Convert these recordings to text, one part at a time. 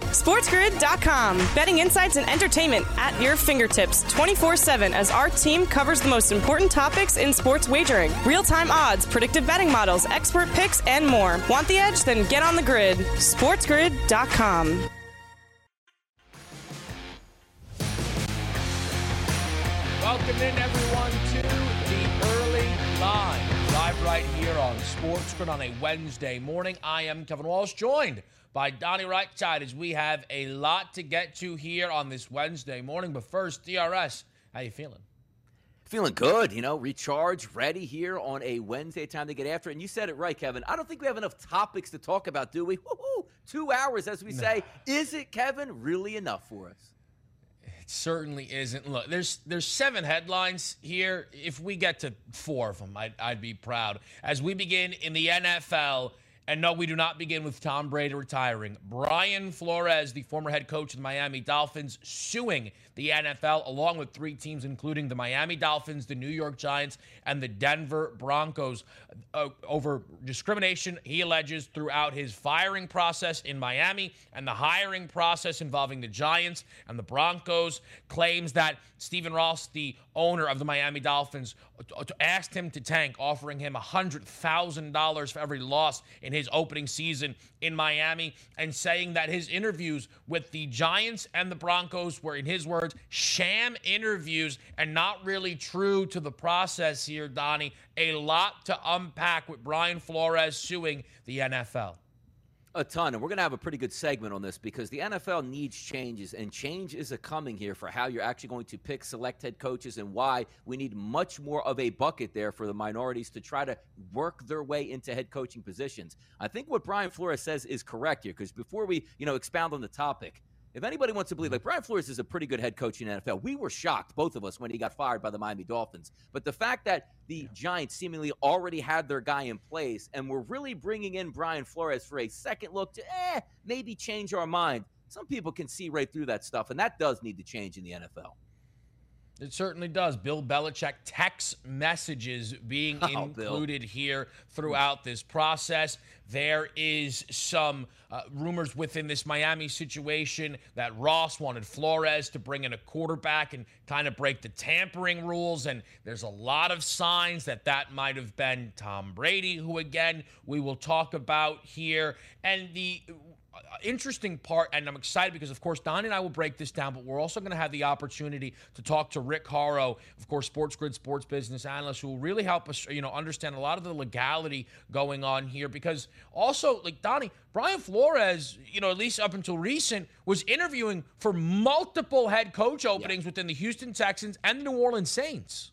SportsGrid.com. Betting insights and entertainment at your fingertips 24 7 as our team covers the most important topics in sports wagering real time odds, predictive betting models, expert picks, and more. Want the edge? Then get on the grid. SportsGrid.com. Welcome in, everyone, to the early line. Live right here on SportsGrid on a Wednesday morning. I am Kevin Walsh, joined by Donnie Rightside as we have a lot to get to here on this Wednesday morning. But first, DRS, how you feeling? Feeling good, you know, recharged, ready here on a Wednesday. Time to get after it. And you said it right, Kevin. I don't think we have enough topics to talk about, do we? Woo-hoo! Two hours, as we say. Is it, Kevin, really enough for us? It certainly isn't. Look, there's there's seven headlines here. If we get to four of them, I'd, I'd be proud. As we begin in the NFL, and no, we do not begin with Tom Brady retiring. Brian Flores, the former head coach of the Miami Dolphins, suing the NFL along with three teams, including the Miami Dolphins, the New York Giants, and the Denver Broncos, uh, over discrimination he alleges throughout his firing process in Miami and the hiring process involving the Giants and the Broncos. Claims that Stephen Ross, the owner of the Miami Dolphins, uh, uh, asked him to tank, offering him $100,000 for every loss in his opening season in Miami, and saying that his interviews with the Giants and the Broncos were, in his words, sham interviews and not really true to the process here, Donnie. A lot to unpack with Brian Flores suing the NFL. A ton, and we're going to have a pretty good segment on this because the NFL needs changes, and change is a coming here for how you're actually going to pick select head coaches and why we need much more of a bucket there for the minorities to try to work their way into head coaching positions. I think what Brian Flores says is correct here because before we, you know, expound on the topic, if anybody wants to believe, like Brian Flores is a pretty good head coach in the NFL. We were shocked, both of us, when he got fired by the Miami Dolphins. But the fact that the. Giants seemingly already had their guy in place and we're really bringing in Brian Flores for a second look to, eh, maybe change our mind. Some people can see right through that stuff, and that does need to change in the NFL. It certainly does. Bill Belichick text messages being oh, included Bill. here throughout this process. There is some uh, rumors within this Miami situation that Ross wanted Flores to bring in a quarterback and kind of break the tampering rules. And there's a lot of signs that that might have been Tom Brady, who, again, we will talk about here. And the interesting part, and I'm excited because, of course, Don and I will break this down, but we're also going to have the opportunity to talk to Rick Horrow, of course, SportsGrid sports business analyst, who will really help us, you know, understand a lot of the legality going on here. Because also, like Donnie, Brian Flores, you know, at least up until recent, was interviewing for multiple head coach openings yeah. within the Houston Texans and the New Orleans Saints.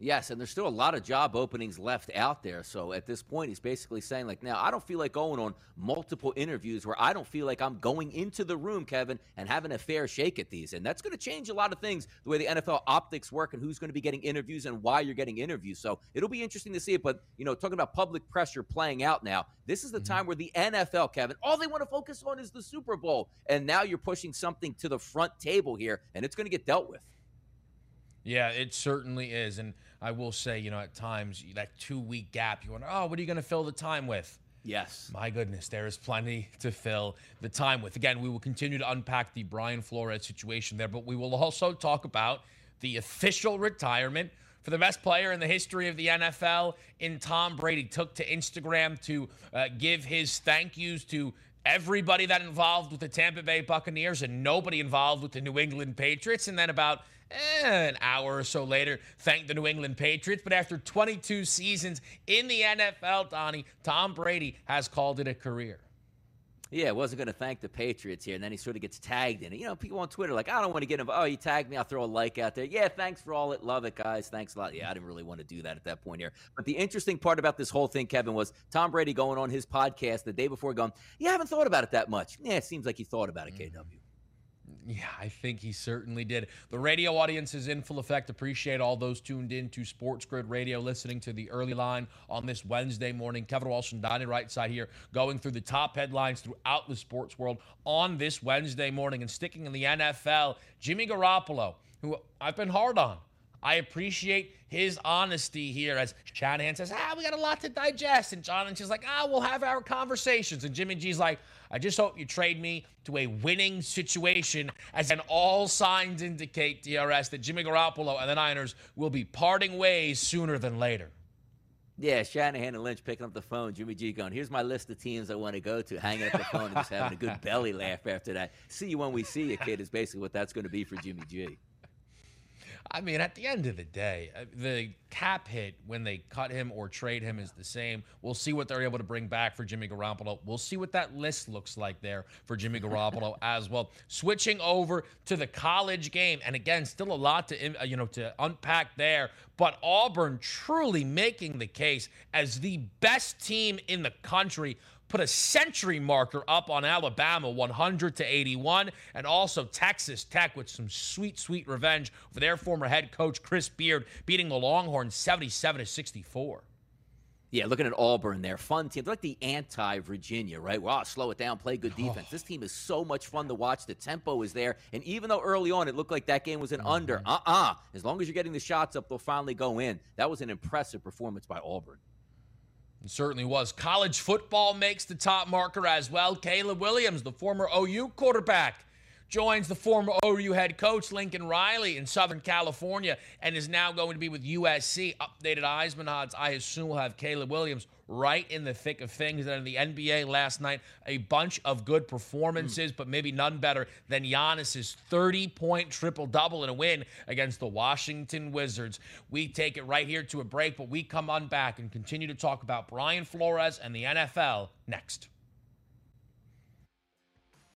Yes, and there's still a lot of job openings left out there. So at this point, he's basically saying, like, now I don't feel like going on multiple interviews where I don't feel like I'm going into the room, Kevin, and having a fair shake at these. And that's going to change a lot of things, the way the NFL optics work and who's going to be getting interviews and why you're getting interviews. So it'll be interesting to see it. But, you know, talking about public pressure playing out now, this is the mm-hmm. time where the NFL, Kevin, all they want to focus on is the Super Bowl. And now you're pushing something to the front table here, and it's going to get dealt with. Yeah, it certainly is. And I will say, you know, at times that two week gap, you wonder, oh, what are you going to fill the time with? Yes. My goodness, there is plenty to fill the time with. Again, we will continue to unpack the Brian Flores situation there, but we will also talk about the official retirement for the best player in the history of the NFL in Tom Brady. Took to Instagram to uh, give his thank yous to everybody that involved with the Tampa Bay Buccaneers and nobody involved with the New England Patriots. And then about eh, an hour or so later, thank the New England Patriots. But after 22 seasons in the NFL, Donnie, Tom Brady has called it a career. Yeah, wasn't going to thank the Patriots here, and then he sort of gets tagged in it. You know, people on Twitter like, I don't want to get him. Oh, you tagged me, I'll throw a like out there. Yeah, thanks for all it. Love it, guys. Thanks a lot. Yeah, I didn't really want to do that at that point here. But the interesting part about this whole thing, Kevin, was Tom Brady going on his podcast the day before, going, "Yeah, I haven't thought about it that much." Yeah, it seems like he thought about it, mm-hmm. KW. Yeah, I think he certainly did. The radio audience is in full effect. Appreciate all those tuned in to SportsGrid Radio, listening to the early line on this Wednesday morning. Kevin Walsh and Donnie Rightside here, going through the top headlines throughout the sports world on this Wednesday morning. And sticking in the NFL, Jimmy Garoppolo, who I've been hard on. I appreciate his honesty here as Shanahan says, ah, we got a lot to digest. And John and she's like, ah, we'll have our conversations. And Jimmy G's like, I just hope you trade me to a winning situation, as in all signs indicate, DRS, that Jimmy Garoppolo and the Niners will be parting ways sooner than later. Yeah, Shanahan and Lynch picking up the phone. Jimmy G going, here's my list of teams I want to go to, hanging up the phone and just having a good belly laugh after that. See you when we see you, kid, is basically what that's going to be for Jimmy G. I mean, at the end of the day, uh, the cap hit when they cut him or trade him is the same. We'll see what they're able to bring back for Jimmy Garoppolo. We'll see what that list looks like there for Jimmy Garoppolo as well. Switching over to the college game, and again, still a lot to uh, you know to unpack there. But Auburn truly making the case as the best team in the country put a century marker up on Alabama 100 to 81 and also Texas Tech with some sweet sweet revenge for their former head coach Chris Beard beating the Longhorns 77 to 64. Yeah, looking at Auburn there, fun team. They're like the anti-Virginia, right? Wow, slow it down, play good defense. Oh. This team is so much fun to watch. The tempo is there, and even though early on it looked like that game was an mm-hmm. under, uh-uh. As long as you're getting the shots up, they'll finally go in. That was an impressive performance by Auburn. It certainly was. College football makes the top marker as well. Caleb Williams, the former OU quarterback, joins the former OU head coach Lincoln Riley in Southern California and is now going to be with USC. Updated Heisman odds, I assume, will have Caleb Williams right in the thick of things. And in the NBA last night, a bunch of good performances, mm. but maybe none better than Giannis's 30 point triple double in a win against the Washington Wizards. We take it right here to a break, but we come on back and continue to talk about Brian Flores and the NFL next.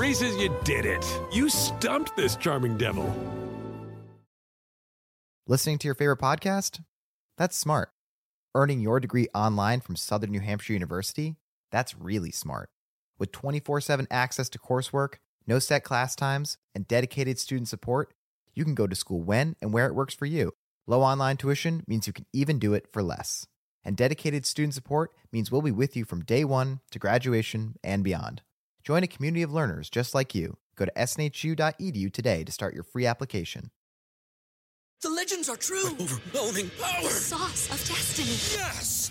Reese's, you did it. You stumped this charming devil. Listening to your favorite podcast? That's smart. Earning your degree online from Southern New Hampshire University? That's really smart. With 24 7 access to coursework, no set class times, and dedicated student support, you can go to school when and where it works for you. Low online tuition means you can even do it for less. And dedicated student support means we'll be with you from day one to graduation and beyond. Join a community of learners just like you. Go to snhu.edu today to start your free application. The legends are true. Overwhelming power! The sauce of destiny. Yes!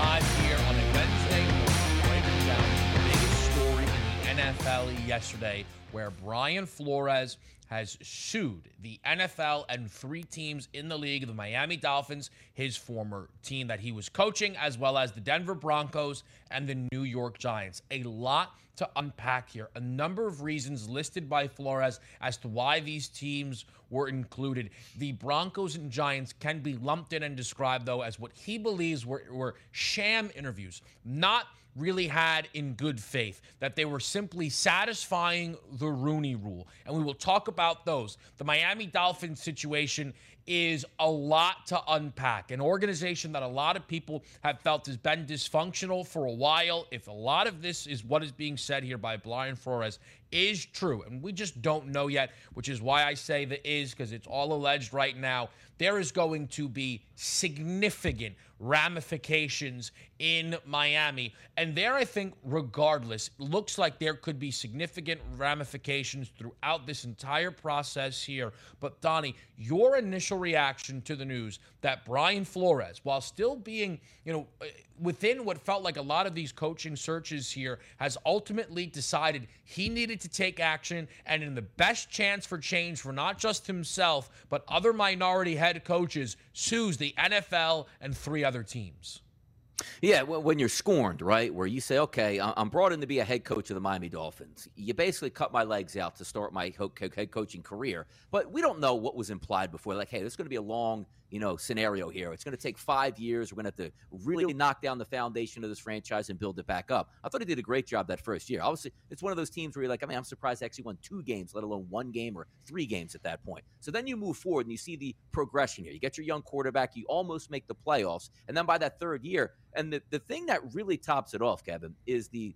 Live here on a Wednesday morning, breaking down the biggest story in the NFL yesterday, where Brian Flores has sued the NFL and three teams in the league the Miami Dolphins, his former team that he was coaching, as well as the Denver Broncos and the New York Giants. A lot to unpack here. A number of reasons listed by Flores as to why these teams were included. The Broncos and Giants can be lumped in and described, though, as what he believes were, were sham interviews, not really had in good faith, that they were simply satisfying the Rooney rule. And we will talk about those. The Miami Dolphins situation is a lot to unpack. An organization that a lot of people have felt has been dysfunctional for a while. If a lot of this is what is being said here by Brian Flores is true, and we just don't know yet, which is why I say the is because it's all alleged right now, there is going to be significant ramifications in Miami. And there, I think, regardless, looks like there could be significant ramifications throughout this entire process here. But, Donnie, your initial reaction to the news that Brian Flores, while still being, you know, uh, within what felt like a lot of these coaching searches here, has ultimately decided he needed to take action and in the best chance for change for not just himself, but other minority head coaches, sues the NFL and three other teams. Yeah, when you're scorned, right? Where you say, okay, I'm brought in to be a head coach of the Miami Dolphins. You basically cut my legs out to start my head coaching career. But we don't know what was implied before. Like, hey, this is going to be a long you know, scenario here. It's going to take five years. We're going to have to really knock down the foundation of this franchise and build it back up. I thought he did a great job that first year. Obviously, it's one of those teams where you're like, I mean, I'm surprised they actually won two games, let alone one game or three games at that point. So then you move forward and you see the progression here. You get your young quarterback, you almost make the playoffs. And then by that third year, and the, the thing that really tops it off, Kevin, is the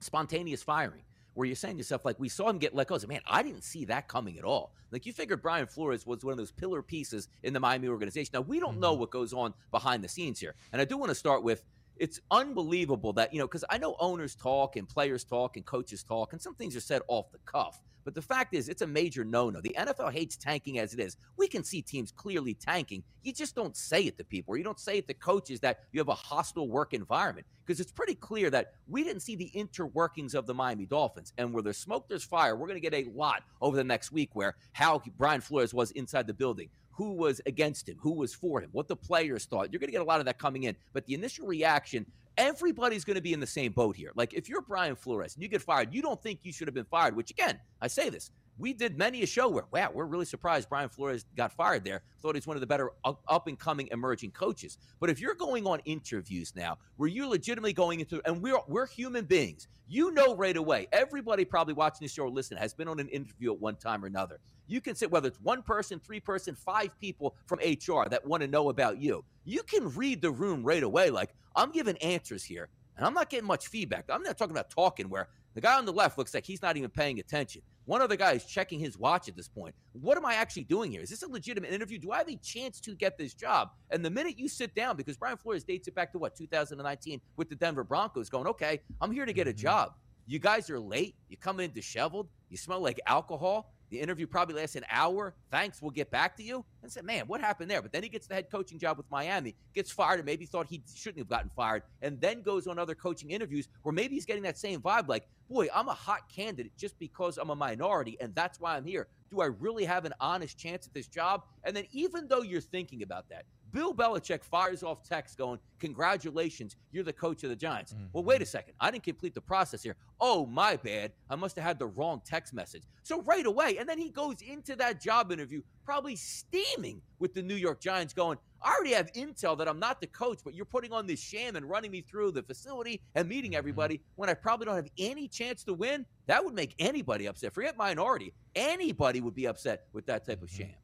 spontaneous firing where you're saying to yourself, like, we saw him get let go. So, man, I didn't see that coming at all. Like, you figured Brian Flores was one of those pillar pieces in the Miami organization. Now, we don't know mm-hmm. what goes on behind the scenes here. And I do want to start with it's unbelievable that, you know, because I know owners talk and players talk and coaches talk, and some things are said off the cuff. But the fact is, it's a major no no. The NFL hates tanking as it is. We can see teams clearly tanking. You just don't say it to people, or you don't say it to coaches that you have a hostile work environment. Because it's pretty clear that we didn't see the interworkings of the Miami Dolphins. And where there's smoke, there's fire. We're going to get a lot over the next week where how Brian Flores was inside the building who was against him, who was for him, what the players thought. You're going to get a lot of that coming in. But the initial reaction everybody's going to be in the same boat here. Like if you're Brian Flores and you get fired, you don't think you should have been fired, which again, I say this. We did many a show where, wow, we're really surprised Brian Flores got fired there. Thought he's one of the better up and coming emerging coaches. But if you're going on interviews now where you're legitimately going into, and we're, we're human beings, you know right away, everybody probably watching this show or listening has been on an interview at one time or another. You can sit, whether it's one person, three person, five people from HR that want to know about you. You can read the room right away. Like, I'm giving answers here, and I'm not getting much feedback. I'm not talking about talking where the guy on the left looks like he's not even paying attention. One other guy is checking his watch at this point. What am I actually doing here? Is this a legitimate interview? Do I have a chance to get this job? And the minute you sit down, because Brian Flores dates it back to what, 2019 with the Denver Broncos, going, okay, I'm here to get a mm-hmm. job. You guys are late. You come in disheveled. You smell like alcohol. The interview probably lasts an hour. Thanks, we'll get back to you. And said, man, what happened there? But then he gets the head coaching job with Miami, gets fired, and maybe thought he shouldn't have gotten fired, and then goes on other coaching interviews where maybe he's getting that same vibe like, boy, I'm a hot candidate just because I'm a minority, and that's why I'm here. Do I really have an honest chance at this job? And then, even though you're thinking about that, Bill Belichick fires off text going, Congratulations, you're the coach of the Giants. Mm-hmm. Well, wait a second. I didn't complete the process here. Oh, my bad. I must have had the wrong text message. So, right away, and then he goes into that job interview, probably steaming with the New York Giants, going, I already have intel that I'm not the coach, but you're putting on this sham and running me through the facility and meeting mm-hmm. everybody when I probably don't have any chance to win. That would make anybody upset. Forget minority. Anybody would be upset with that type of mm-hmm. sham.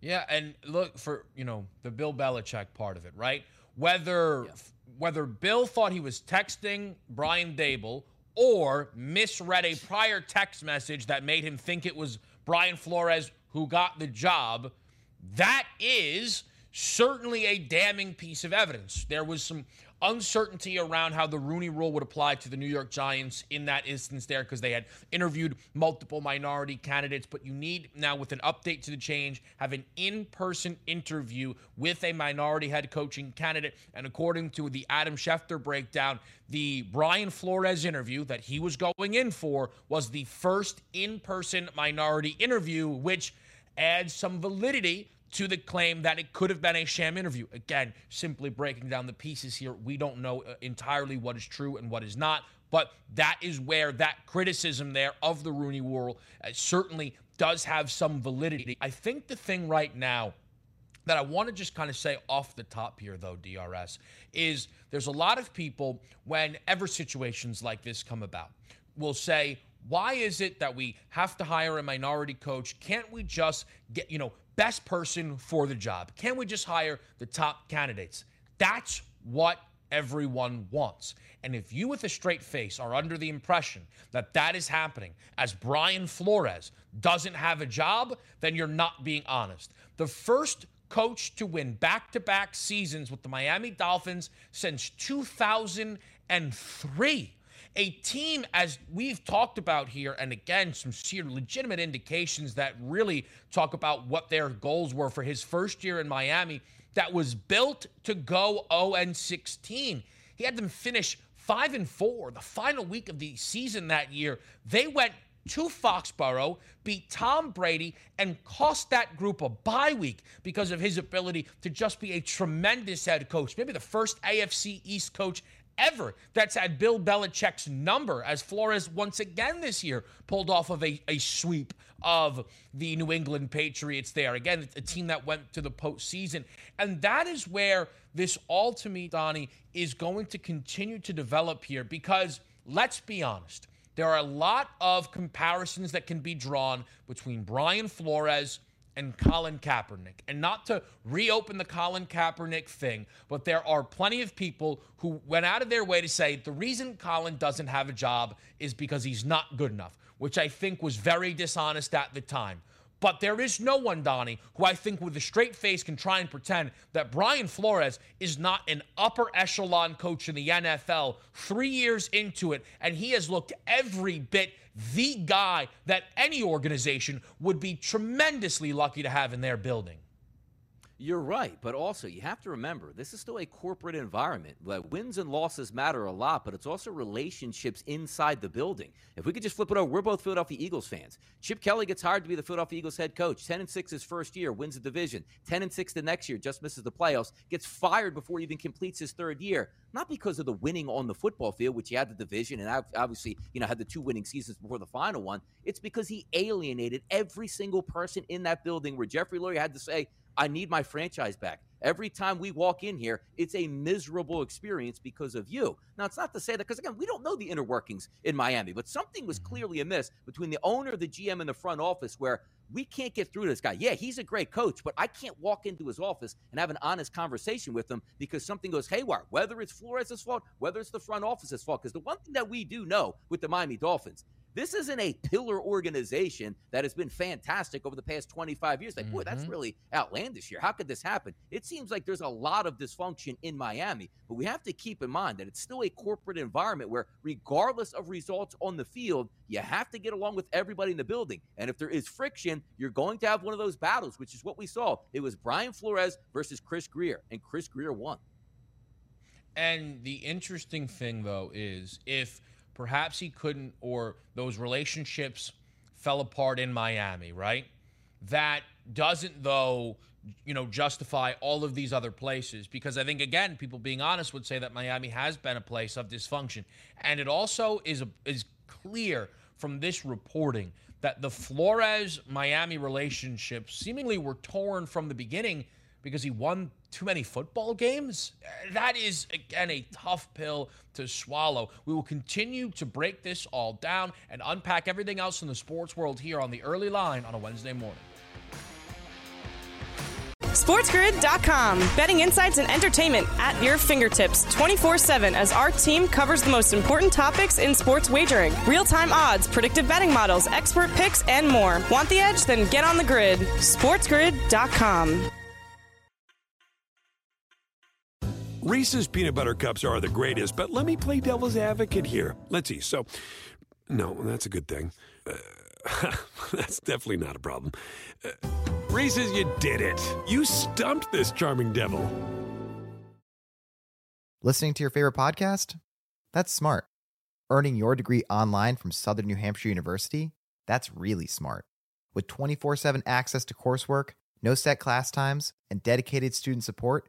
Yeah, and look for you know the Bill Belichick part of it, right? Whether yeah. whether Bill thought he was texting Brian Daboll or misread a prior text message that made him think it was Brian Flores who got the job, that is certainly a damning piece of evidence. There was some uncertainty around how the Rooney rule would apply to the New York Giants in that instance there because they had interviewed multiple minority candidates. But you need now, with an update to the change, have an in person interview with a minority head coaching candidate. And according to the Adam Schefter breakdown, the Brian Flores interview that he was going in for was the first in person minority interview, which adds some validity to the claim that it could have been a sham interview. Again, simply breaking down the pieces here, we don't know uh, entirely what is true and what is not, but that is where that criticism there of the Rooney Rule uh, certainly does have some validity. I think the thing right now that I want to just kind of say off the top here, though, DRS, is there's a lot of people, whenever situations like this come about, will say, why is it that we have to hire a minority coach? Can't we just get, you know, best person for the job? Can we just hire the top candidates? That's what everyone wants. And if you, with a straight face, are under the impression that that is happening as Brian Flores doesn't have a job, then you're not being honest. The first coach to win back to back seasons with the Miami Dolphins since 2003 a team as we've talked about here and again some legitimate indications that really talk about what their goals were for his first year in Miami that was built to go 0 and 16 he had them finish 5 and 4 the final week of the season that year they went to Foxborough, beat Tom Brady, and cost that group a bye week because of his ability to just be a tremendous head coach. Maybe the first AFC East coach ever that's had Bill Belichick's number, as Flores once again this year pulled off of a, a sweep of the New England Patriots there. Again, a team that went to the postseason. And that is where this all to me, Donnie, is going to continue to develop here because let's be honest. There are a lot of comparisons that can be drawn between Brian Flores and Colin Kaepernick. And not to reopen the Colin Kaepernick thing, but there are plenty of people who went out of their way to say the reason Colin doesn't have a job is because he's not good enough, which I think was very dishonest at the time. But there is no one, Donnie, who I think with a straight face can try and pretend that Brian Flores is not an upper echelon coach in the NFL three years into it, and he has looked every bit the guy that any organization would be tremendously lucky to have in their building. You're right, but also you have to remember this is still a corporate environment. Wins and losses matter a lot, but it's also relationships inside the building. If we could just flip it over, we're both Philadelphia Eagles fans. Chip Kelly gets hired to be the Philadelphia Eagles head coach. Ten and six his first year, wins the division. Ten and six the next year, just misses the playoffs. Gets fired before he even completes his third year. Not because of the winning on the football field, which he had the division and obviously you know had the two winning seasons before the final one. It's because he alienated every single person in that building. Where Jeffrey Lurie had to say I need my franchise back. Every time we walk in here, it's a miserable experience because of you. Now, it's not to say that, because again, we don't know the inner workings in Miami, but something was mm-hmm. clearly amiss between the owner, the GM, and the front office where we can't get through to this guy. Yeah, he's a great coach, but I can't walk into his office and have an honest conversation with him because something goes haywire, whether it's Flores' fault, whether it's the front office's fault. Because the one thing that we do know with the Miami Dolphins this isn't a pillar organization that has been fantastic over the past 25 years. Like, mm-hmm. boy, that's mm-hmm. really outlandish here. How could this happen? It seems like there's a lot of dysfunction in Miami, but we have to keep in mind that it's still a corporate environment where, regardless of results on the field, you have to get along with everybody in the building. And if there is friction, you're going to have one of those battles, which is what we saw. It was Brian Flores versus Chris Grier, and Chris Grier won. And the interesting thing, though, is if perhaps he couldn't, or those relationships fell apart in Miami, right? That doesn't, though, you know, justify all of these other places because I think, again, people being honest would say that Miami has been a place of dysfunction. And it also is, a, is clear from this reporting that the Flores Miami relationship seemingly were torn from the beginning because he won too many football games? That is, again, a tough pill to swallow. We will continue to break this all down and unpack everything else in the sports world here on the early line on a Wednesday morning. SportsGrid.com. Betting insights and entertainment at your fingertips 24 7 as our team covers the most important topics in sports wagering real time odds, predictive betting models, expert picks, and more. Want the edge? Then get on the grid. SportsGrid.com. Reese's peanut butter cups are the greatest, but let me play devil's advocate here. Let's see. So, no, that's a good thing. Uh, that's definitely not a problem. Uh, Reese's, you did it. You stumped this charming devil. Listening to your favorite podcast? That's smart. Earning your degree online from Southern New Hampshire University? That's really smart. With 24 7 access to coursework, no set class times, and dedicated student support,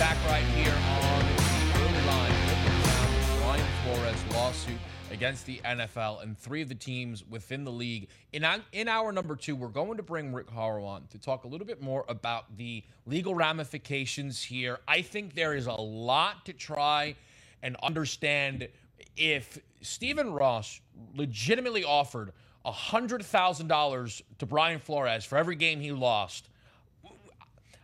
Back right here on the early line with Brian Flores lawsuit against the NFL and three of the teams within the league. In, in number two, we're going to bring Rick Horrow on to talk a little bit more about the legal ramifications here. I think there is a lot to try and understand if Stephen Ross legitimately offered $100,000 to Brian Flores for every game he lost.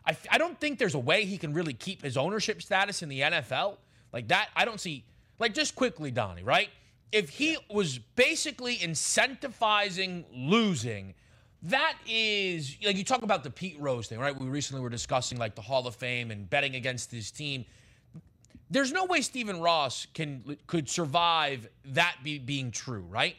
I, I don't think there's a way he can really keep his ownership status in the NFL. Like that, I don't see. Like, just quickly, Donnie, right? If he yeah. was basically incentivizing losing, that is like you talk about the Pete Rose thing, right? We recently were discussing like the Hall of Fame and betting against his team. There's no way Stephen Ross can could survive that be, being true, right?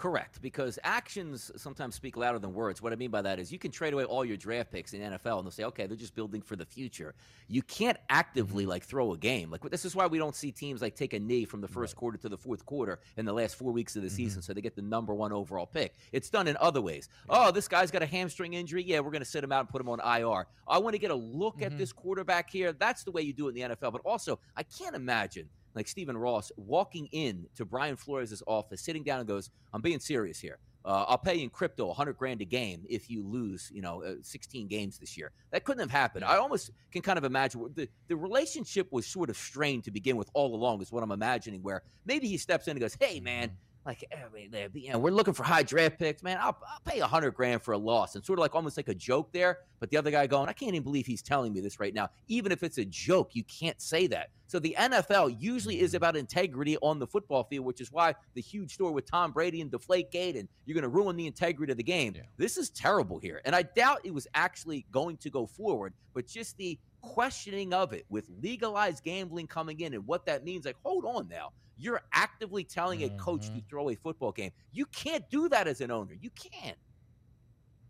Correct, because actions sometimes speak louder than words. What I mean by that is you can trade away all your draft picks in NFL and they'll say, okay, they're just building for the future. You can't actively like throw a game. Like this is why we don't see teams like take a knee from the first quarter to the fourth quarter in the last four weeks of the mm-hmm. season so they get the number one overall pick. It's done in other ways. Oh, this guy's got a hamstring injury. Yeah, we're going to sit him out and put him on IR. I want to get a look mm-hmm. at this quarterback here. That's the way you do it in the NFL. But also, I can't imagine like Stephen Ross walking in to Brian Flores' office, sitting down and goes, I'm being serious here. Uh, I'll pay you in crypto 100 grand a game if you lose, you know, uh, 16 games this year. That couldn't have happened. I almost can kind of imagine the, the relationship was sort of strained to begin with all along, is what I'm imagining, where maybe he steps in and goes, Hey, man, like, eh, I mean, you know, we're looking for high draft picks, man. I'll, I'll pay a hundred grand for a loss, and sort of like almost like a joke there. But the other guy going, I can't even believe he's telling me this right now. Even if it's a joke, you can't say that. So the NFL usually is about integrity on the football field, which is why the huge story with Tom Brady and Deflate Gate, and you're going to ruin the integrity of the game. Yeah. This is terrible here, and I doubt it was actually going to go forward. But just the questioning of it with legalized gambling coming in and what that means. Like, hold on now. You're actively telling mm-hmm. a coach to mm-hmm. throw a football game. You can't do that as an owner. You can't.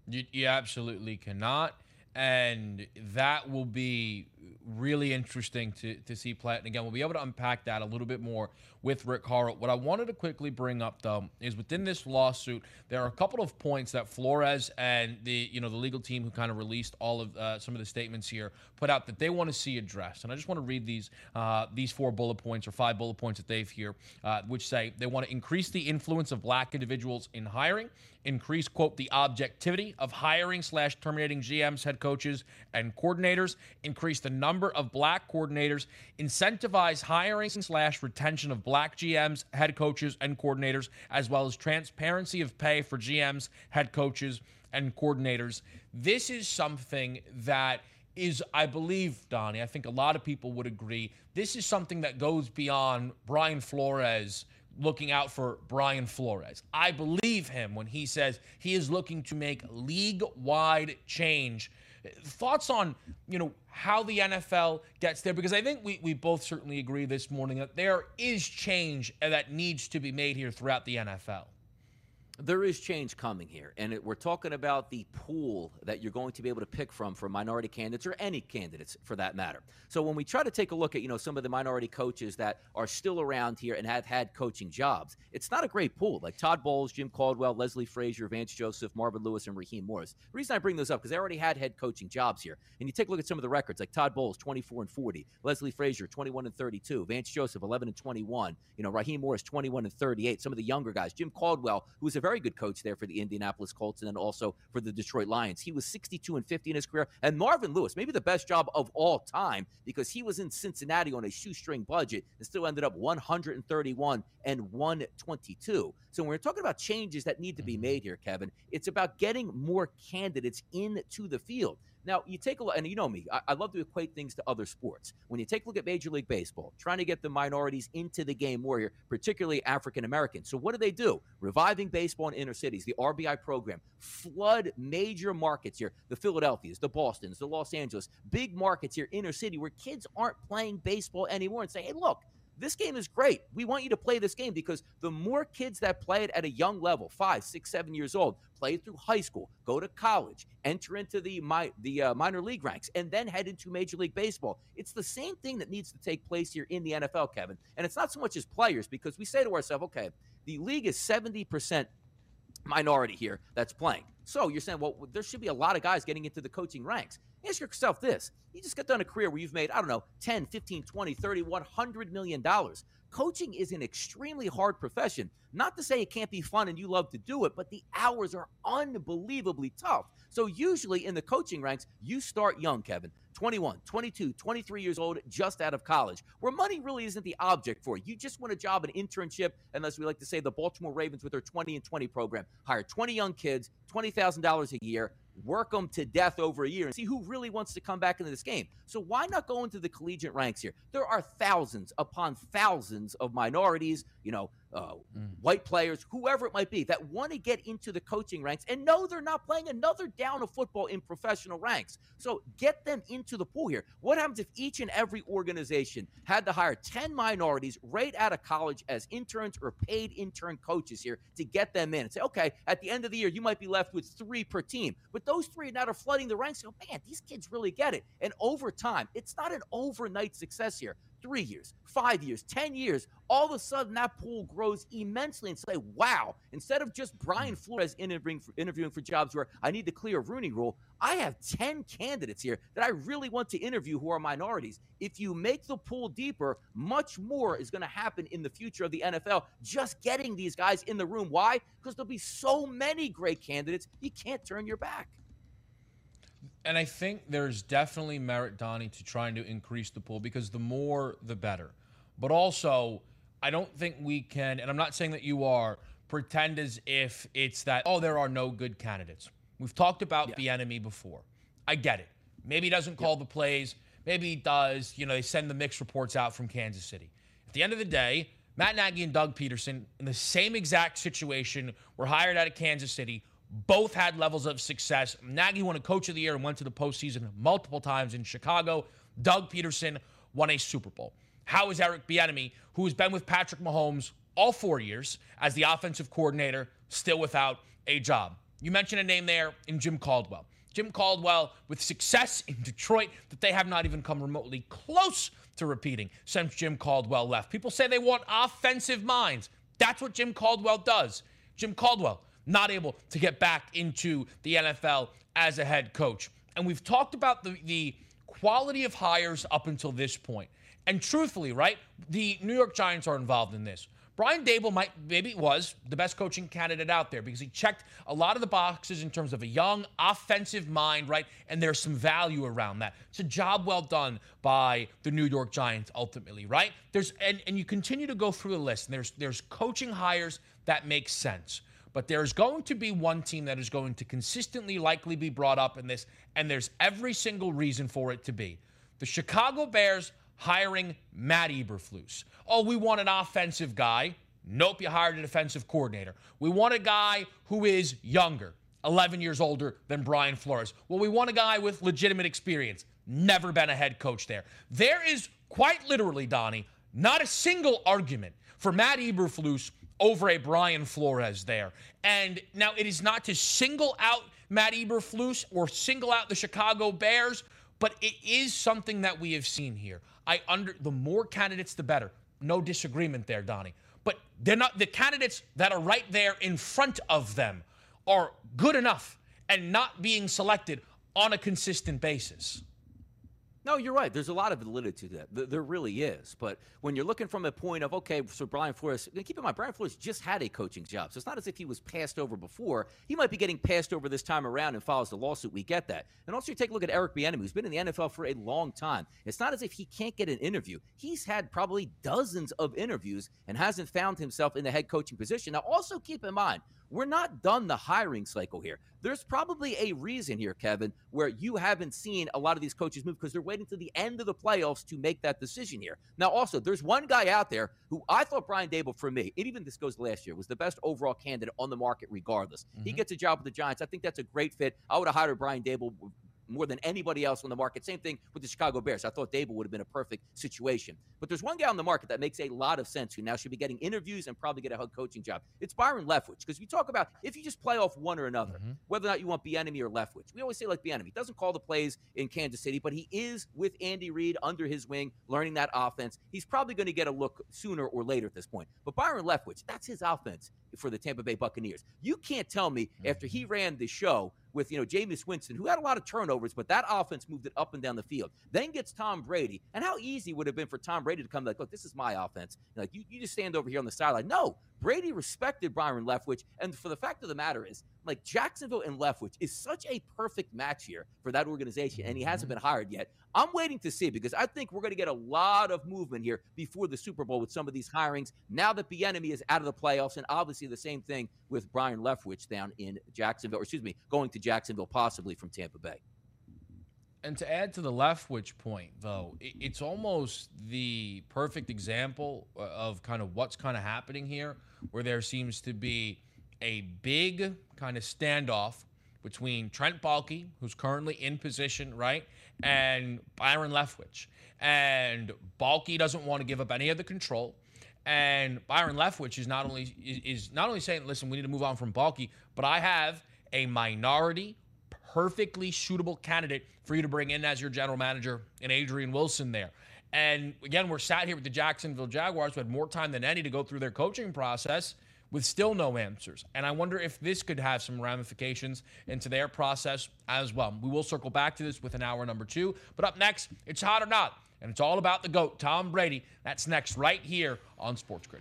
You, you absolutely cannot. And that will be really interesting to, to see play. And again, we'll be able to unpack that a little bit more with Rick Horrow. What I wanted to quickly bring up, though, is within this lawsuit, there are a couple of points that Flores and the you know the legal team who kind of released all of uh, some of the statements here put out that they want to see addressed. And I just want to read these uh, these four bullet points or five bullet points that they've here, uh, which say they want to increase the influence of black individuals in hiring, increase quote the objectivity of hiring slash terminating GMs, head coaches, and coordinators, increase the number of black coordinators, incentivize hiring slash retention of black GMs, head coaches, and coordinators, as well as transparency of pay for GMs, head coaches, and coordinators. This is something that is, I believe, Donnie, I think a lot of people would agree, this is something that goes beyond Brian Flores looking out for Brian Flores. I believe him when he says he is looking to make league wide change Thoughts on, you know, how the NFL gets there? Because I think we, we both certainly agree this morning that there is change that needs to be made here throughout the NFL there is change coming here, and it, we're talking about the pool that you're going to be able to pick from for minority candidates or any candidates for that matter. So when we try to take a look at you know some of the minority coaches that are still around here and have had coaching jobs, it's not a great pool. Like Todd Bowles, Jim Caldwell, Leslie Frazier, Vance Joseph, Marvin Lewis, and Raheem Morris. The reason I bring those up because they already had head coaching jobs here, and you take a look at some of the records like Todd Bowles, 24 and 40, Leslie Frazier, 21 and 32, Vance Joseph, 11 and 21, you know Raheem Morris, 21 and 38. Some of the younger guys, Jim Caldwell, who was a very good coach there for the Indianapolis Colts and then also for the Detroit Lions. He was 62 and 50 in his career. And Marvin Lewis, maybe the best job of all time because he was in Cincinnati on a shoestring budget and still ended up 131 and 122. So when we're talking about changes that need to be mm-hmm. made here, Kevin, it's about getting more candidates into the field. Now, you take a look, and you know me, I, I love to equate things to other sports. When you take a look at Major League Baseball, trying to get the minorities into the game more here, particularly African Americans. So, what do they do? Reviving baseball in inner cities, the RBI program, flood major markets here the Philadelphias, the Bostons, the Los Angeles, big markets here, inner city, where kids aren't playing baseball anymore and say, hey, look, this game is great. We want you to play this game because the more kids that play it at a young level, five, six, seven years old, play it through high school, go to college, enter into the my, the uh, minor league ranks, and then head into Major League Baseball. It's the same thing that needs to take place here in the NFL, Kevin. And it's not so much as players because we say to ourselves, okay, the league is 70% minority here that's playing. So you're saying, well, there should be a lot of guys getting into the coaching ranks. Ask yourself this. You just got done a career where you've made, I don't know, 10, 15, 20, 30, 100 million dollars. Coaching is an extremely hard profession. Not to say it can't be fun and you love to do it, but the hours are unbelievably tough. So usually in the coaching ranks, you start young, Kevin. 21, 22, 23 years old, just out of college, where money really isn't the object for you. You just want a job, an internship, unless we like to say the Baltimore Ravens with their 20 and 20 program. Hire 20 young kids, $20,000 a year, work them to death over a year and see who really wants to come back into this game. So why not go into the collegiate ranks here? There are thousands upon thousands of minorities, you know, uh, mm. white players, whoever it might be, that want to get into the coaching ranks and know they're not playing another down of football in professional ranks. So get them into the pool here. What happens if each and every organization had to hire 10 minorities right out of college as interns or paid intern coaches here to get them in and say, okay, at the end of the year, you might be left with three per team. But those three now are flooding the ranks. Go, man, these kids really get it. And over time, it's not an overnight success here three years, five years, 10 years, all of a sudden that pool grows immensely and say, wow, instead of just Brian mm. Flores interviewing for, interviewing for jobs where I need to clear a Rooney rule, I have 10 candidates here that I really want to interview who are minorities. If you make the pool deeper, much more is going to happen in the future of the NFL just getting these guys in the room. Why? Because there'll be so many great candidates, you can't turn your back. And I think there's definitely merit, Donnie, to trying to increase the pool because the more, the better. But also, I don't think we can, and I'm not saying that you are, pretend as if it's that, oh, there are no good candidates. We've talked about yeah. enemy before. I get it. Maybe he doesn't call yeah. the plays. Maybe he does. You know, they send the mixed reports out from Kansas City. At the end of the day, Matt Nagy and Doug Pederson, in the same exact situation, were hired out of Kansas City both had levels of success. Nagy won a coach of the year and went to the postseason multiple times in Chicago. Doug Pederson won a Super Bowl. How is Eric Bieniemy, who has been with Patrick Mahomes all four years as the offensive coordinator, still without a job? You mentioned a name there in Jim Caldwell. Jim Caldwell with success in Detroit that they have not even come remotely close to repeating since Jim Caldwell left. People say they want offensive minds. That's what Jim Caldwell does. Jim Caldwell not able to get back into the NFL as a head coach. And we've talked about the, the quality of hires up until this point. And truthfully, right, the New York Giants are involved in this. Brian Daboll might maybe was the best coaching candidate out there because he checked a lot of the boxes in terms of a young offensive mind, right? And there's some value around that. It's a job well done by the New York Giants ultimately, right? There's and, and you continue to go through the list, and there's there's coaching hires that make sense. But there's going to be one team that is going to consistently likely be brought up in this, and there's every single reason for it to be. The Chicago Bears hiring Matt Eberflus. Oh, we want an offensive guy. Nope, you hired a defensive coordinator. We want a guy who is younger, 11 years older than Brian Flores. Well, we want a guy with legitimate experience. Never been a head coach there. There is quite literally, Donnie, not a single argument for Matt Eberflus over a Brian Flores there. And now it is not to single out Matt Eberflus or single out the Chicago Bears, but it is something that we have seen here. I under the more candidates, the better. No disagreement there, Donnie. But they're not the candidates that are right there in front of them are good enough and not being selected on a consistent basis. No, you're right. There's a lot of validity to that. There really is. But when you're looking from a point of, okay, so Brian Flores, keep in mind, Brian Flores just had a coaching job. So it's not as if he was passed over before. He might be getting passed over this time around and follows the lawsuit. We get that. And also, you take a look at Eric Bieniemy, who's been in the NFL for a long time. It's not as if he can't get an interview. He's had probably dozens of interviews and hasn't found himself in the head coaching position. Now, also keep in mind, we're not done the hiring cycle here. There's probably a reason here, Kevin, where you haven't seen a lot of these coaches move because they're waiting to the end of the playoffs to make that decision here. Now, also, there's one guy out there who I thought Brian Daboll, for me, and even this goes last year, was the best overall candidate on the market regardless. Mm-hmm. He gets a job with the Giants. I think that's a great fit. I would have hired Brian Daboll more than anybody else on the market. Same thing with the Chicago Bears. I thought Daboll would have been a perfect situation. But there's one guy on the market that makes a lot of sense who now should be getting interviews and probably get a head coaching job. It's Byron Leftwich. Because we talk about if you just play off one or another, mm-hmm. whether or not you want Bieniemy or Leftwich. We always say like Bieniemy. He doesn't call the plays in Kansas City, but he is with Andy Reid under his wing, learning that offense. He's probably going to get a look sooner or later at this point. But Byron Leftwich, that's his offense for the Tampa Bay Buccaneers. You can't tell me after he mm-hmm. ran the show with, you know, Jameis Winston, who had a lot of turnovers, but that offense moved it up and down the field. Then gets Tom Brady. And how easy would it have been for Tom Brady to come like, look, this is my offense. like, you, you just stand over here on the sideline. No, Brady respected Byron Leftwich. And for the fact of the matter is, like Jacksonville and Leftwich is such a perfect match here for that organization, and he hasn't mm-hmm. been hired yet. I'm waiting to see because I think we're going to get a lot of movement here before the Super Bowl with some of these hirings. Now that Bieniemy is out of the playoffs, and obviously the same thing with Brian Leftwich down in Jacksonville, or excuse me, going to Jacksonville possibly from Tampa Bay. And to add to the Leftwich point, though, it's almost the perfect example uh, of kind of what's kind of happening here, where there seems to be a big kind of standoff between Trent Baalke, who's currently in position, right, and Byron Leftwich. And Baalke doesn't want to give up any of the control. And Byron Leftwich is not only is not only saying, listen, we need to move on from Baalke, but I have a minority, perfectly suitable candidate for you to bring in as your general manager and Adrian Wilson there. And again, we're sat here with the Jacksonville Jaguars who had more time than any to go through their coaching process with still no answers. And I wonder if this could have some ramifications into their process as well. We will circle back to this with an hour number two. But up next, it's hot or not. And it's all about the GOAT, Tom Brady. That's next, right here on SportsGrid.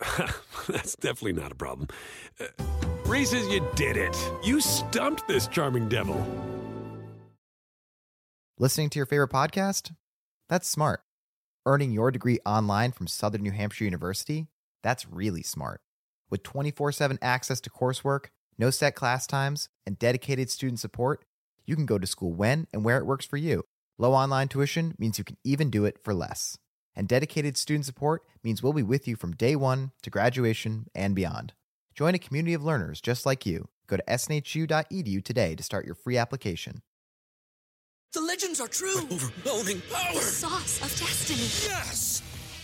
That's definitely not a problem. Uh, Reese's, you did it. You stumped this charming devil. Listening to your favorite podcast? That's smart. Earning your degree online from Southern New Hampshire University? That's really smart. With 24 7 access to coursework, no set class times, and dedicated student support, you can go to school when and where it works for you. Low online tuition means you can even do it for less and dedicated student support means we'll be with you from day one to graduation and beyond. Join a community of learners just like you. Go to snhu.edu today to start your free application. The legends are true. overwhelming power! The sauce of destiny. Yes!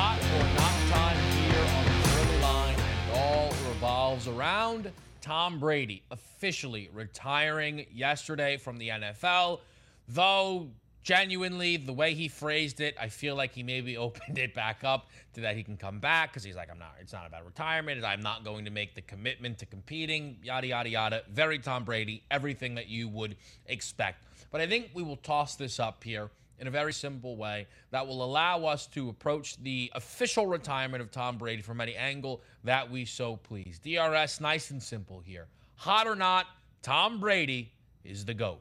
Hot or not time here on the early line, and all revolves around Tom Brady officially retiring yesterday from the NFL. Though genuinely, the way he phrased it, I feel like he maybe opened it back up to that he can come back because he's like, I'm not. It's not about retirement. I'm not going to make the commitment to competing. Yada yada yada. Very Tom Brady. Everything that you would expect. But I think we will toss this up here in a very simple way that will allow us to approach the official retirement of Tom Brady from any angle that we so please. DRS, nice and simple here. Hot or not, Tom Brady is the GOAT.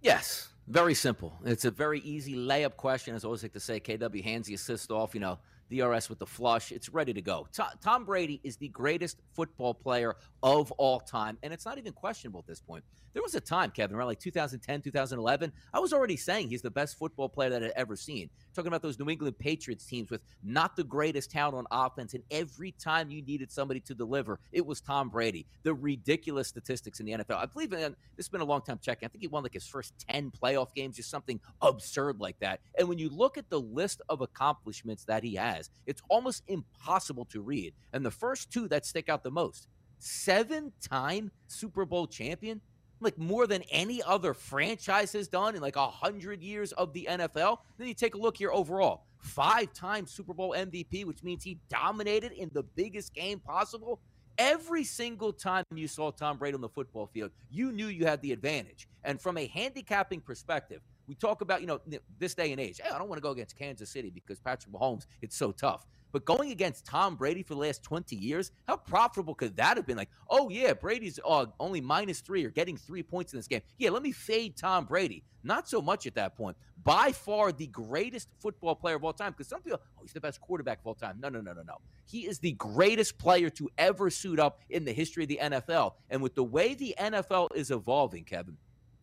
Yes. Very simple. It's a very easy layup question. As I always like to say, KW hands the assist off. You know, DRS with the flush. It's ready to go. Tom Brady is the greatest football player of all time, and it's not even questionable at this point. There was a time, Kevin, around like 2010, 2011, I was already saying he's the best football player that I'd ever seen. Talking about those New England Patriots teams with not the greatest talent on offense, and every time you needed somebody to deliver, it was Tom Brady. The ridiculous statistics in the NFL. I believe, and this has been a long time checking, I think he won like his first 10 playoff games, just something absurd like that. And when you look at the list of accomplishments that he has, it's almost impossible to read. And the first two that stick out the most seven time Super Bowl champion like more than any other franchise has done in like a hundred years of the NFL. Then you take a look here overall. Five times Super Bowl MVP, which means he dominated in the biggest game possible. Every single time you saw Tom Brady on the football field, you knew you had the advantage. And from a handicapping perspective, we talk about, you know, this day and age. Hey, I don't want to go against Kansas City because Patrick Mahomes, it's so tough. But going against Tom Brady for the last 20 years, how profitable could that have been? Like, oh, yeah, Brady's uh, only minus three or getting three points in this game. Yeah, let me fade Tom Brady. Not so much at that point. By far the greatest football player of all time. Because some people, oh, he's the best quarterback of all time. No, no, no, no, no. He is the greatest player to ever suit up in the history of the NFL. And with the way the NFL is evolving, Kevin,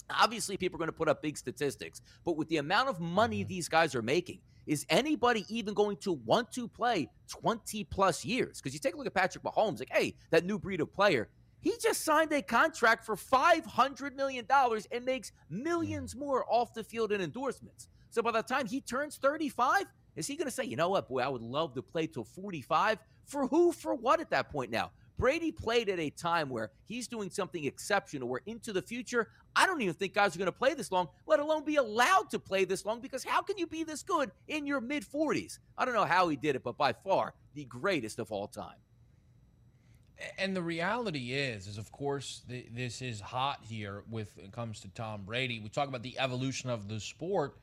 obviously people are going to put up big statistics. But with the amount of money mm-hmm. these guys are making, is anybody even going to want to play 20 plus years? Because you take a look at Patrick Mahomes, like, hey, that new breed of player, he just signed a contract for $500 million and makes millions mm. more off the field in endorsements. So by the time he turns 35, is he going to say, you know what, boy, I would love to play till 45? For who? For what at that point now? Brady played at a time where he's doing something exceptional, where into the future, I don't even think guys are going to play this long, let alone be allowed to play this long, because how can you be this good in your mid 40s? I don't know how he did it, but by far the greatest of all time. And the reality is, is of course, the, this is hot here with it comes to Tom Brady. We talk about the evolution of the sport.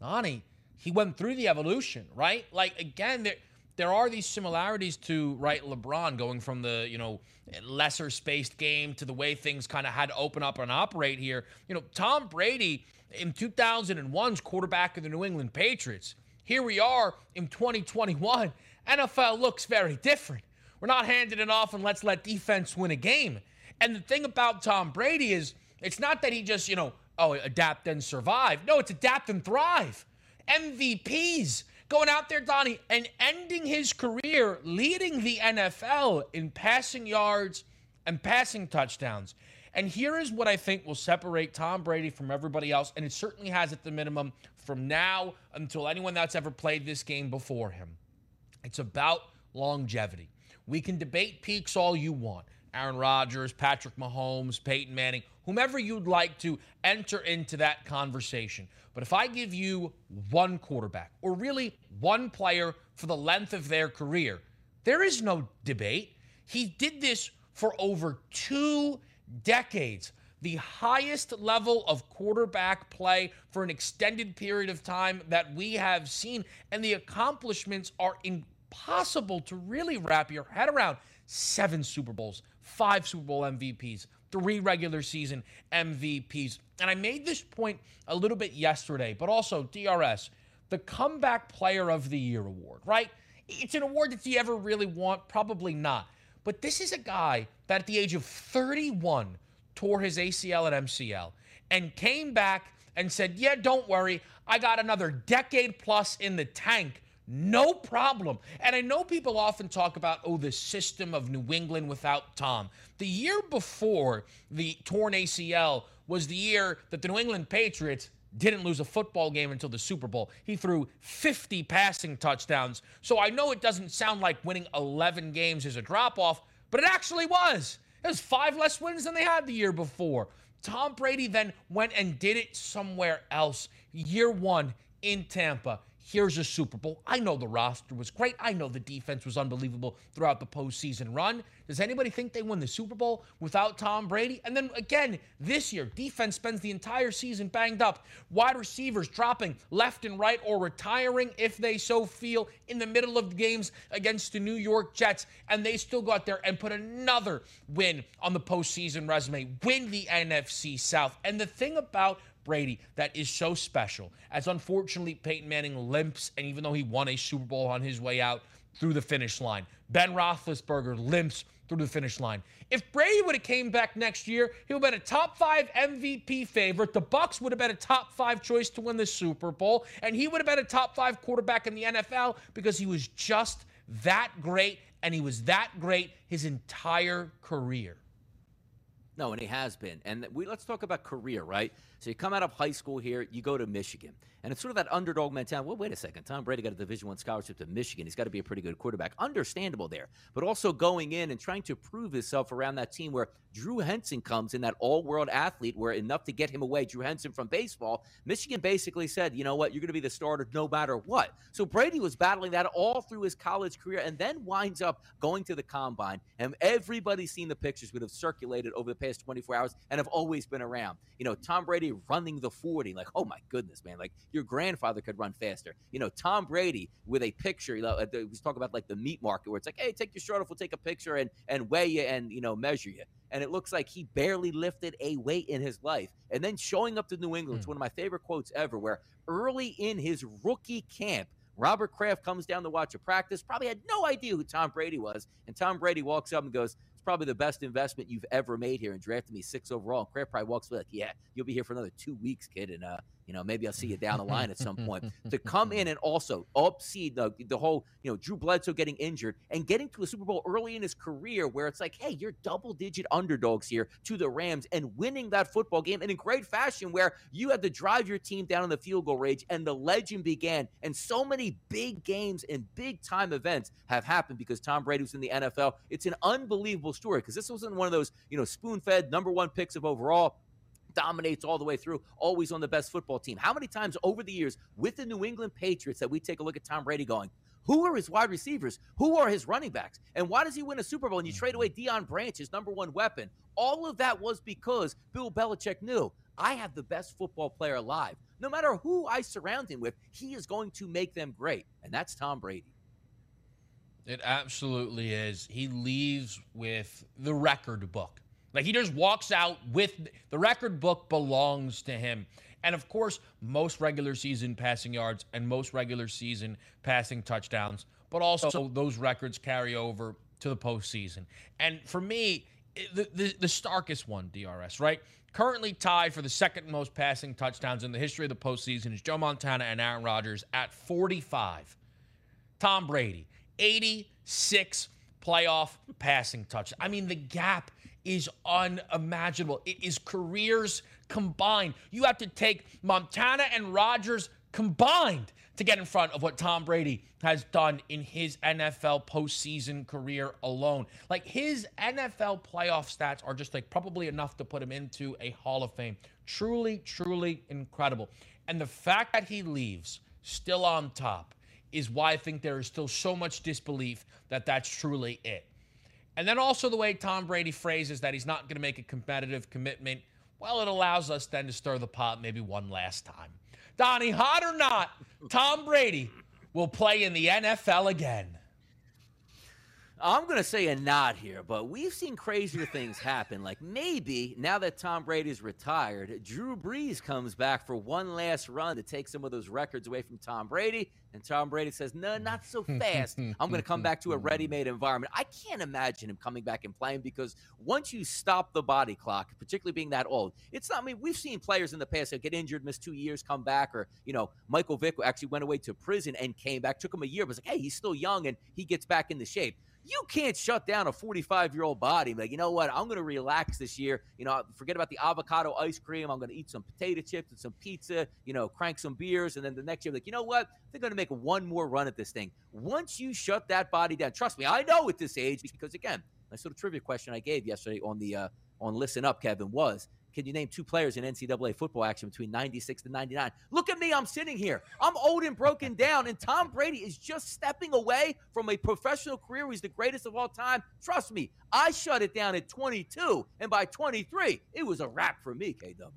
Nani, he went through the evolution, right? Like again, there there are these similarities to right LeBron going from the you know lesser spaced game to the way things kind of had to open up and operate here. You know, Tom Brady in 2001's quarterback of the New England Patriots. Here we are in 2021. NFL looks very different. We're not handing it off and let's let defense win a game. And the thing about Tom Brady is it's not that he just, you know, oh, adapt and survive. No, it's adapt and thrive. MVPs going out there, Donnie, and ending his career leading the NFL in passing yards and passing touchdowns. And here is what I think will separate Tom Brady from everybody else, and it certainly has at the minimum from now until anyone that's ever played this game before him. It's about longevity. We can debate peaks all you want. Aaron Rodgers, Patrick Mahomes, Peyton Manning, whomever you'd like to enter into that conversation. But if I give you one quarterback, or really one player for the length of their career, there is no debate. He did this for over two decades. The highest level of quarterback play for an extended period of time that we have seen. And the accomplishments are impossible to really wrap your head around. Seven Super Bowls, five Super Bowl MVPs, three regular season MVPs. And I made this point a little bit yesterday, but also DRS, the Comeback Player of the Year award, right? It's an award that you ever really want? Probably not. But this is a guy that at the age of 31 tore his ACL and MCL and came back and said, Yeah, don't worry. I got another decade plus in the tank no problem. And I know people often talk about, oh, the system of New England without Tom. The year before the torn ACL was the year that the New England Patriots didn't lose a football game until the Super Bowl. He threw 50 passing touchdowns. So I know it doesn't sound like winning 11 games is a drop off, but it actually was. It was five less wins than they had the year before. Tom Brady then went and did it somewhere else. Year one in Tampa. Here's a Super Bowl. I know the roster was great. I know the defense was unbelievable throughout the postseason run. Does anybody think they win the Super Bowl without Tom Brady? And then again, this year, defense spends the entire season banged up. Wide receivers dropping left and right or retiring if they so feel in the middle of the games against the New York Jets. And they still go out there and put another win on the postseason resume, win the NFC South. And the thing about Brady that is so special. As unfortunately Peyton Manning limps, and even though he won a Super Bowl on his way out through the finish line, Ben Roethlisberger limps through the finish line. If Brady would have came back next year, he would have been a top five MVP favorite. The Bucks would have been a top five choice to win the Super Bowl, and he would have been a top five quarterback in the NFL because he was just that great, and he was that great his entire career. No, and he has been. And we let's talk about career, right? So you come out of high school here, you go to Michigan, and it's sort of that underdog mentality. Well, wait a second, Tom Brady got a Division One scholarship to Michigan. He's got to be a pretty good quarterback. Understandable there, but also going in and trying to prove himself around that team where Drew Henson comes in, that all-world athlete, where enough to get him away. Drew Henson from baseball. Michigan basically said, you know what, you're going to be the starter no matter what. So Brady was battling that all through his college career, and then winds up going to the combine. And everybody's seen the pictures that have circulated over the past 24 hours and have always been around. You know, Tom Brady running the 40. Like, oh my goodness, man. Like, your grandfather could run faster. You know, Tom Brady with a picture. You know, uh, we talk about like the meat market where it's like, hey, take your shirt off, we'll take a picture and, and weigh you and, you know, measure you. And it looks like he barely lifted a weight in his life. And then showing up to New England, it's hmm. one of my favorite quotes ever, where early in his rookie camp, Robert Kraft comes down to watch a practice, probably had no idea who Tom Brady was. And Tom Brady walks up and goes, probably the best investment you've ever made here and drafted me six overall. And Kraft probably walks away like, yeah, you'll be here for another two weeks, kid. And, uh, you know, maybe I'll see you down the line at some point. to come in and also upseed the, the whole, you know, Drew Bledsoe getting injured and getting to a Super Bowl early in his career where it's like, hey, you're double digit underdogs here to the Rams and winning that football game and in great fashion where you had to drive your team down in the field goal range and the legend began. And so many big games and big time events have happened because Tom Brady was in the NFL. It's an unbelievable story because this wasn't one of those, you know, spoon fed number one picks of overall dominates all the way through, always on the best football team. How many times over the years with the New England Patriots that we take a look at Tom Brady going, who are his wide receivers? Who are his running backs? And why does he win a Super Bowl and you trade away mm-hmm. Deion Branch, his number one weapon? All of that was because Bill Belichick knew I have the best football player alive. No matter who I surround him with, he is going to make them great. And that's Tom Brady. It absolutely is. He leaves with the record book. Like he just walks out with the record book belongs to him. And of course, most regular season passing yards and most regular season passing touchdowns, but also those records carry over to the postseason. And for me, the, the, the starkest one, DRS, right? Currently tied for the second most passing touchdowns in the history of the postseason is Joe Montana and Aaron Rodgers at 45. Tom Brady, 86 playoff passing touch. I mean, the gap is unimaginable. It is careers combined. You have to take Montana and Rodgers combined to get in front of what Tom Brady has done in his NFL postseason career alone. Like his NFL playoff stats are just like probably enough to put him into a Hall of Fame. Truly, truly incredible. And the fact that he leaves still on top is why I think there is still so much disbelief that that's truly it. And then also the way Tom Brady phrases that he's not going to make a competitive commitment. Well, it allows us then to stir the pot maybe one last time. Donnie, hot or not, Tom Brady will play in the NFL again. I'm going to say a nod here, but we've seen crazier things happen. Like maybe now that Tom Brady's retired, Drew Brees comes back for one last run to take some of those records away from Tom Brady. And Tom Brady says, No, not so fast. I'm going to come back to a ready made environment. I can't imagine him coming back and playing because once you stop the body clock, particularly being that old, it's not, I mean, we've seen players in the past that get injured, miss two years, come back, or, you know, Michael Vick actually went away to prison and came back, took him a year, but was like, Hey, he's still young and he gets back into shape you can't shut down a 45 year old body. Like, you know what? I'm going to relax this year. You know, forget about the avocado ice cream. I'm going to eat some potato chips and some pizza, you know, crank some beers. And then the next year, like, you know what? They're going to make one more run at this thing. Once you shut that body down, trust me, I know at this age, because again, my sort of trivia question I gave yesterday on the, uh, on Listen Up, Kevin, was can you name two players in NCAA football action between 96 and 99? Look at me. I'm sitting here. I'm old and broken down. And Tom Brady is just stepping away from a professional career. He's the greatest of all time. Trust me, I shut it down at 22. And by 23, it was a wrap for me, KW.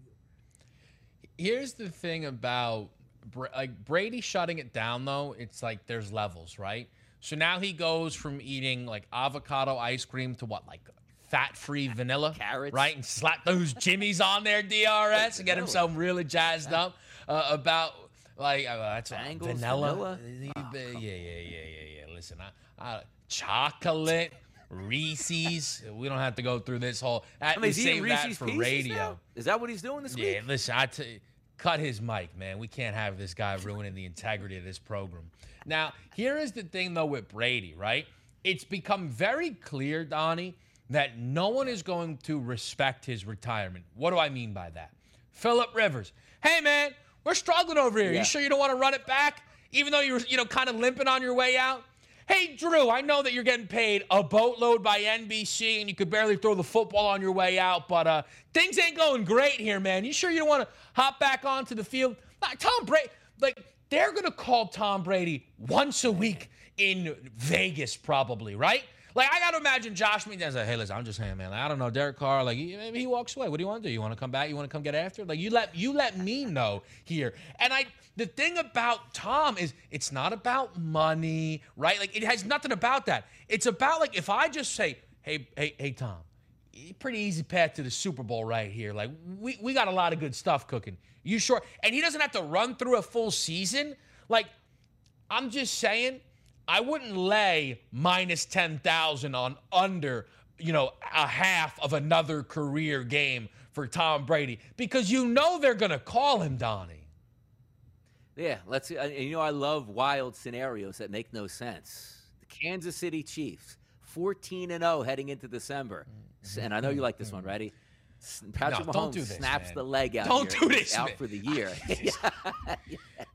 Here's the thing about like Brady shutting it down, though. It's like there's levels, right? So now he goes from eating like avocado ice cream to what, like fat-free vanilla, Carrots. right? And slap those jimmies on there, DRS, and get himself really jazzed up uh, about like uh, that's Bangles, vanilla. vanilla. Uh, yeah, yeah, yeah, yeah, yeah. Listen, I, I, chocolate. Reese's. We don't have to go through this whole. I, I mean, he save that for radio. now? Is that what he's doing this Yeah, week? Yeah, listen, I t- cut his mic, man. We can't have this guy ruining the integrity of this program. Now, here is the thing though with Brady, right? It's become very clear, Donnie, that no one is going to respect his retirement. What do I mean by that? Philip Rivers. Hey man, we're struggling over here. Yeah. You sure you don't want to run it back? Even though you're, you know, kind of limping on your way out? Hey, Drew, I know that you're getting paid a boatload by NBC and you could barely throw the football on your way out, but uh, things ain't going great here, man. You sure you don't want to hop back onto the field? Like, Tom Brady, like, they're going to call Tom Brady once a week in Vegas, probably, right? Like, I got to imagine Josh McDaniels like, hey, listen, I'm just saying, man. Like, I don't know, Derek Carr, like, he- maybe he walks away. What do you want to do? You want to come back? You want to come get after? Like, you let you let me know here. And I, the thing about Tom is, it's not about money, right? Like, it has nothing about that. It's about like if I just say, hey, hey, hey, Tom, pretty easy path to the Super Bowl right here. Like we we got a lot of good stuff cooking. You sure? And he doesn't have to run through a full season. Like I'm just saying, I wouldn't lay minus ten thousand on under you know a half of another career game for Tom Brady because you know they're gonna call him Donnie. Yeah, let's. see. You know, I love wild scenarios that make no sense. The Kansas City Chiefs, 14 and 0 heading into December, and I know you like this one. Ready? Patrick. No, Mahomes don't this, snaps man. the leg out. Don't here. do this, Out man. for the year.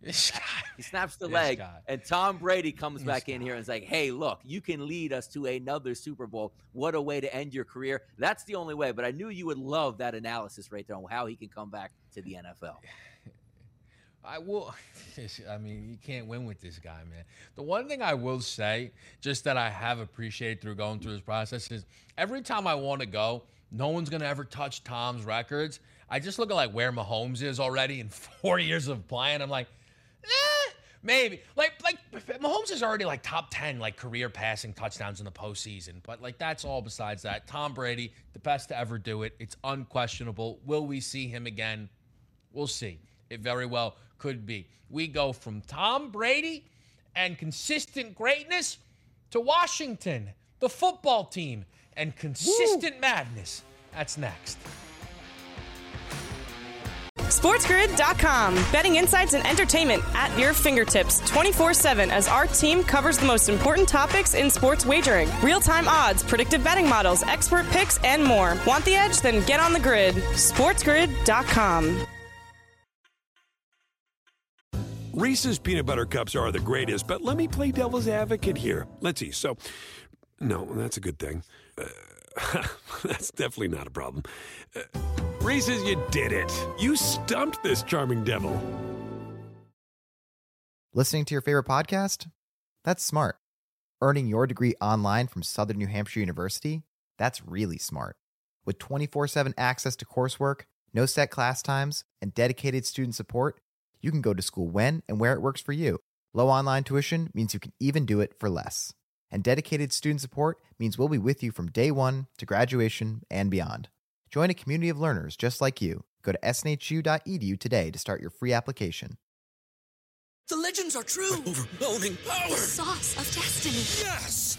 This guy. he snaps the This leg, guy. and Tom Brady comes This back in here and is like, "Hey, look, you can lead us to another Super Bowl. What a way to end your career. That's the only way." But I knew you would love that analysis right there on how he can come back to the NFL. I will. I mean, you can't win with this guy, man. The one thing I will say, just that I have appreciated through going through this process, is every time I want to go, no one's gonna ever touch Tom's records. I just look at like where Mahomes is already in four years of playing. I'm like, eh, maybe. Like, like Mahomes is already like top ten like career passing touchdowns in the postseason. But like that's all besides that. Tom Brady, the best to ever do it. It's unquestionable. Will we see him again? We'll see. It very well could be. We go from Tom Brady and consistent greatness to Washington, the football team, and consistent madness. That's next. SportsGrid.com. Betting insights and entertainment at your fingertips 24 7 as our team covers the most important topics in sports wagering real time odds, predictive betting models, expert picks, and more. Want the edge? Then get on the grid. SportsGrid.com. Reese's peanut butter cups are the greatest, but let me play devil's advocate here. Let's see. So, no, that's a good thing. Uh, that's definitely not a problem. Uh, Reese's, you did it. You stumped this charming devil. Listening to your favorite podcast? That's smart. Earning your degree online from Southern New Hampshire University? That's really smart. With 24 7 access to coursework, no set class times, and dedicated student support, you can go to school when and where it works for you. Low online tuition means you can even do it for less. And dedicated student support means we'll be with you from day one to graduation and beyond. Join a community of learners just like you. Go to snhu.edu today to start your free application. The legends are true. Overwhelming power! The sauce of destiny. Yes!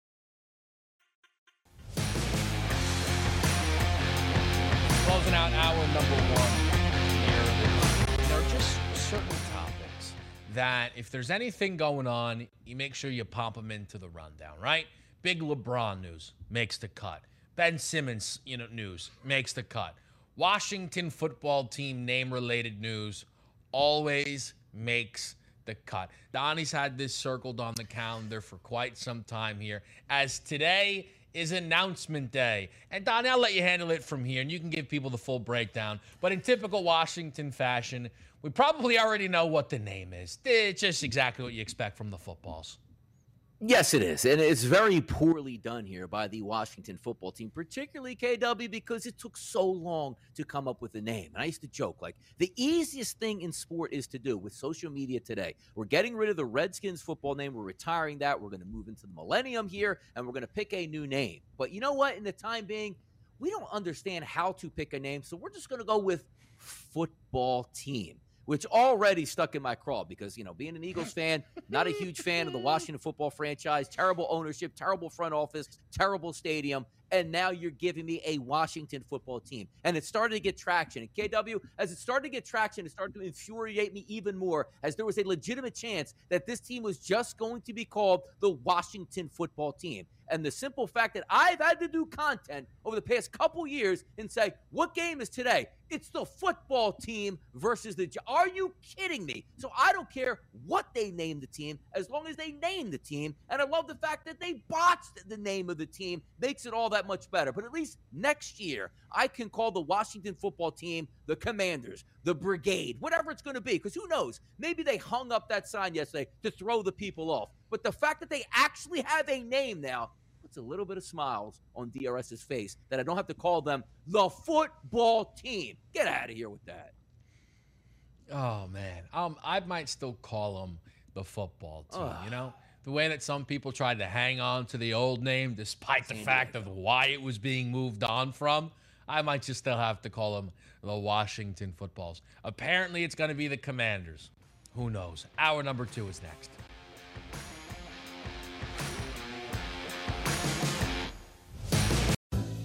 Closing out hour number one here. There are just certain topics that if there's anything going on, you make sure you pop them into the rundown, right? Big LeBron news makes the cut. Ben Simmons, you know, news makes the cut. Washington football team name related news always makes the cut. Donnie's had this circled on the calendar for quite some time here. As today is announcement day. And Don, I'll let you handle it from here and you can give people the full breakdown. But in typical Washington fashion, we probably already know what the name is. It's just exactly what you expect from the footballs. Yes, it is. And it's very poorly done here by the Washington football team, particularly KW, because it took so long to come up with a name. And I used to joke like the easiest thing in sport is to do with social media today. We're getting rid of the Redskins football name, we're retiring that, we're going to move into the millennium here, and we're going to pick a new name. But you know what? In the time being, we don't understand how to pick a name, so we're just going to go with football team which already stuck in my craw because, you know, being an Eagles fan, not a huge fan of the Washington football franchise, terrible ownership, terrible front office, terrible stadium. And now you're giving me a Washington football team. And it started to get traction. And KW, as it started to get traction, it started to infuriate me even more as there was a legitimate chance that this team was just going to be called the Washington football team. And the simple fact that I've had to do content over the past couple years and say, what game is today? It's the football team versus the. Are you kidding me? So I don't care what they name the team as long as they name the team. And I love the fact that they botched the name of the team, makes it all that much better. But at least next year, I can call the Washington football team the Commanders, the Brigade, whatever it's going to be. Because who knows? Maybe they hung up that sign yesterday to throw the people off. But the fact that they actually have a name now puts a little bit of smiles on DRS's face that I don't have to call them the football team. Get out of here with that. Oh man, um, I might still call them the football team. You know, the way that some people tried to hang on to the old name despite the fact of why it was being moved on from. I might just still have to call them the Washington Footballs. Apparently, it's going to be the Commanders. Who knows? Hour number two is next.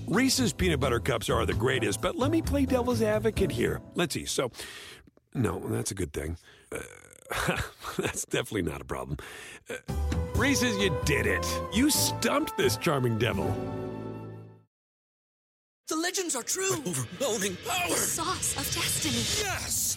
Reese's peanut butter cups are the greatest, but let me play devil's advocate here. Let's see. So, no, that's a good thing. Uh, that's definitely not a problem. Uh, Reese's, you did it. You stumped this charming devil. The legends are true. Overwhelming power! The sauce of destiny. Yes!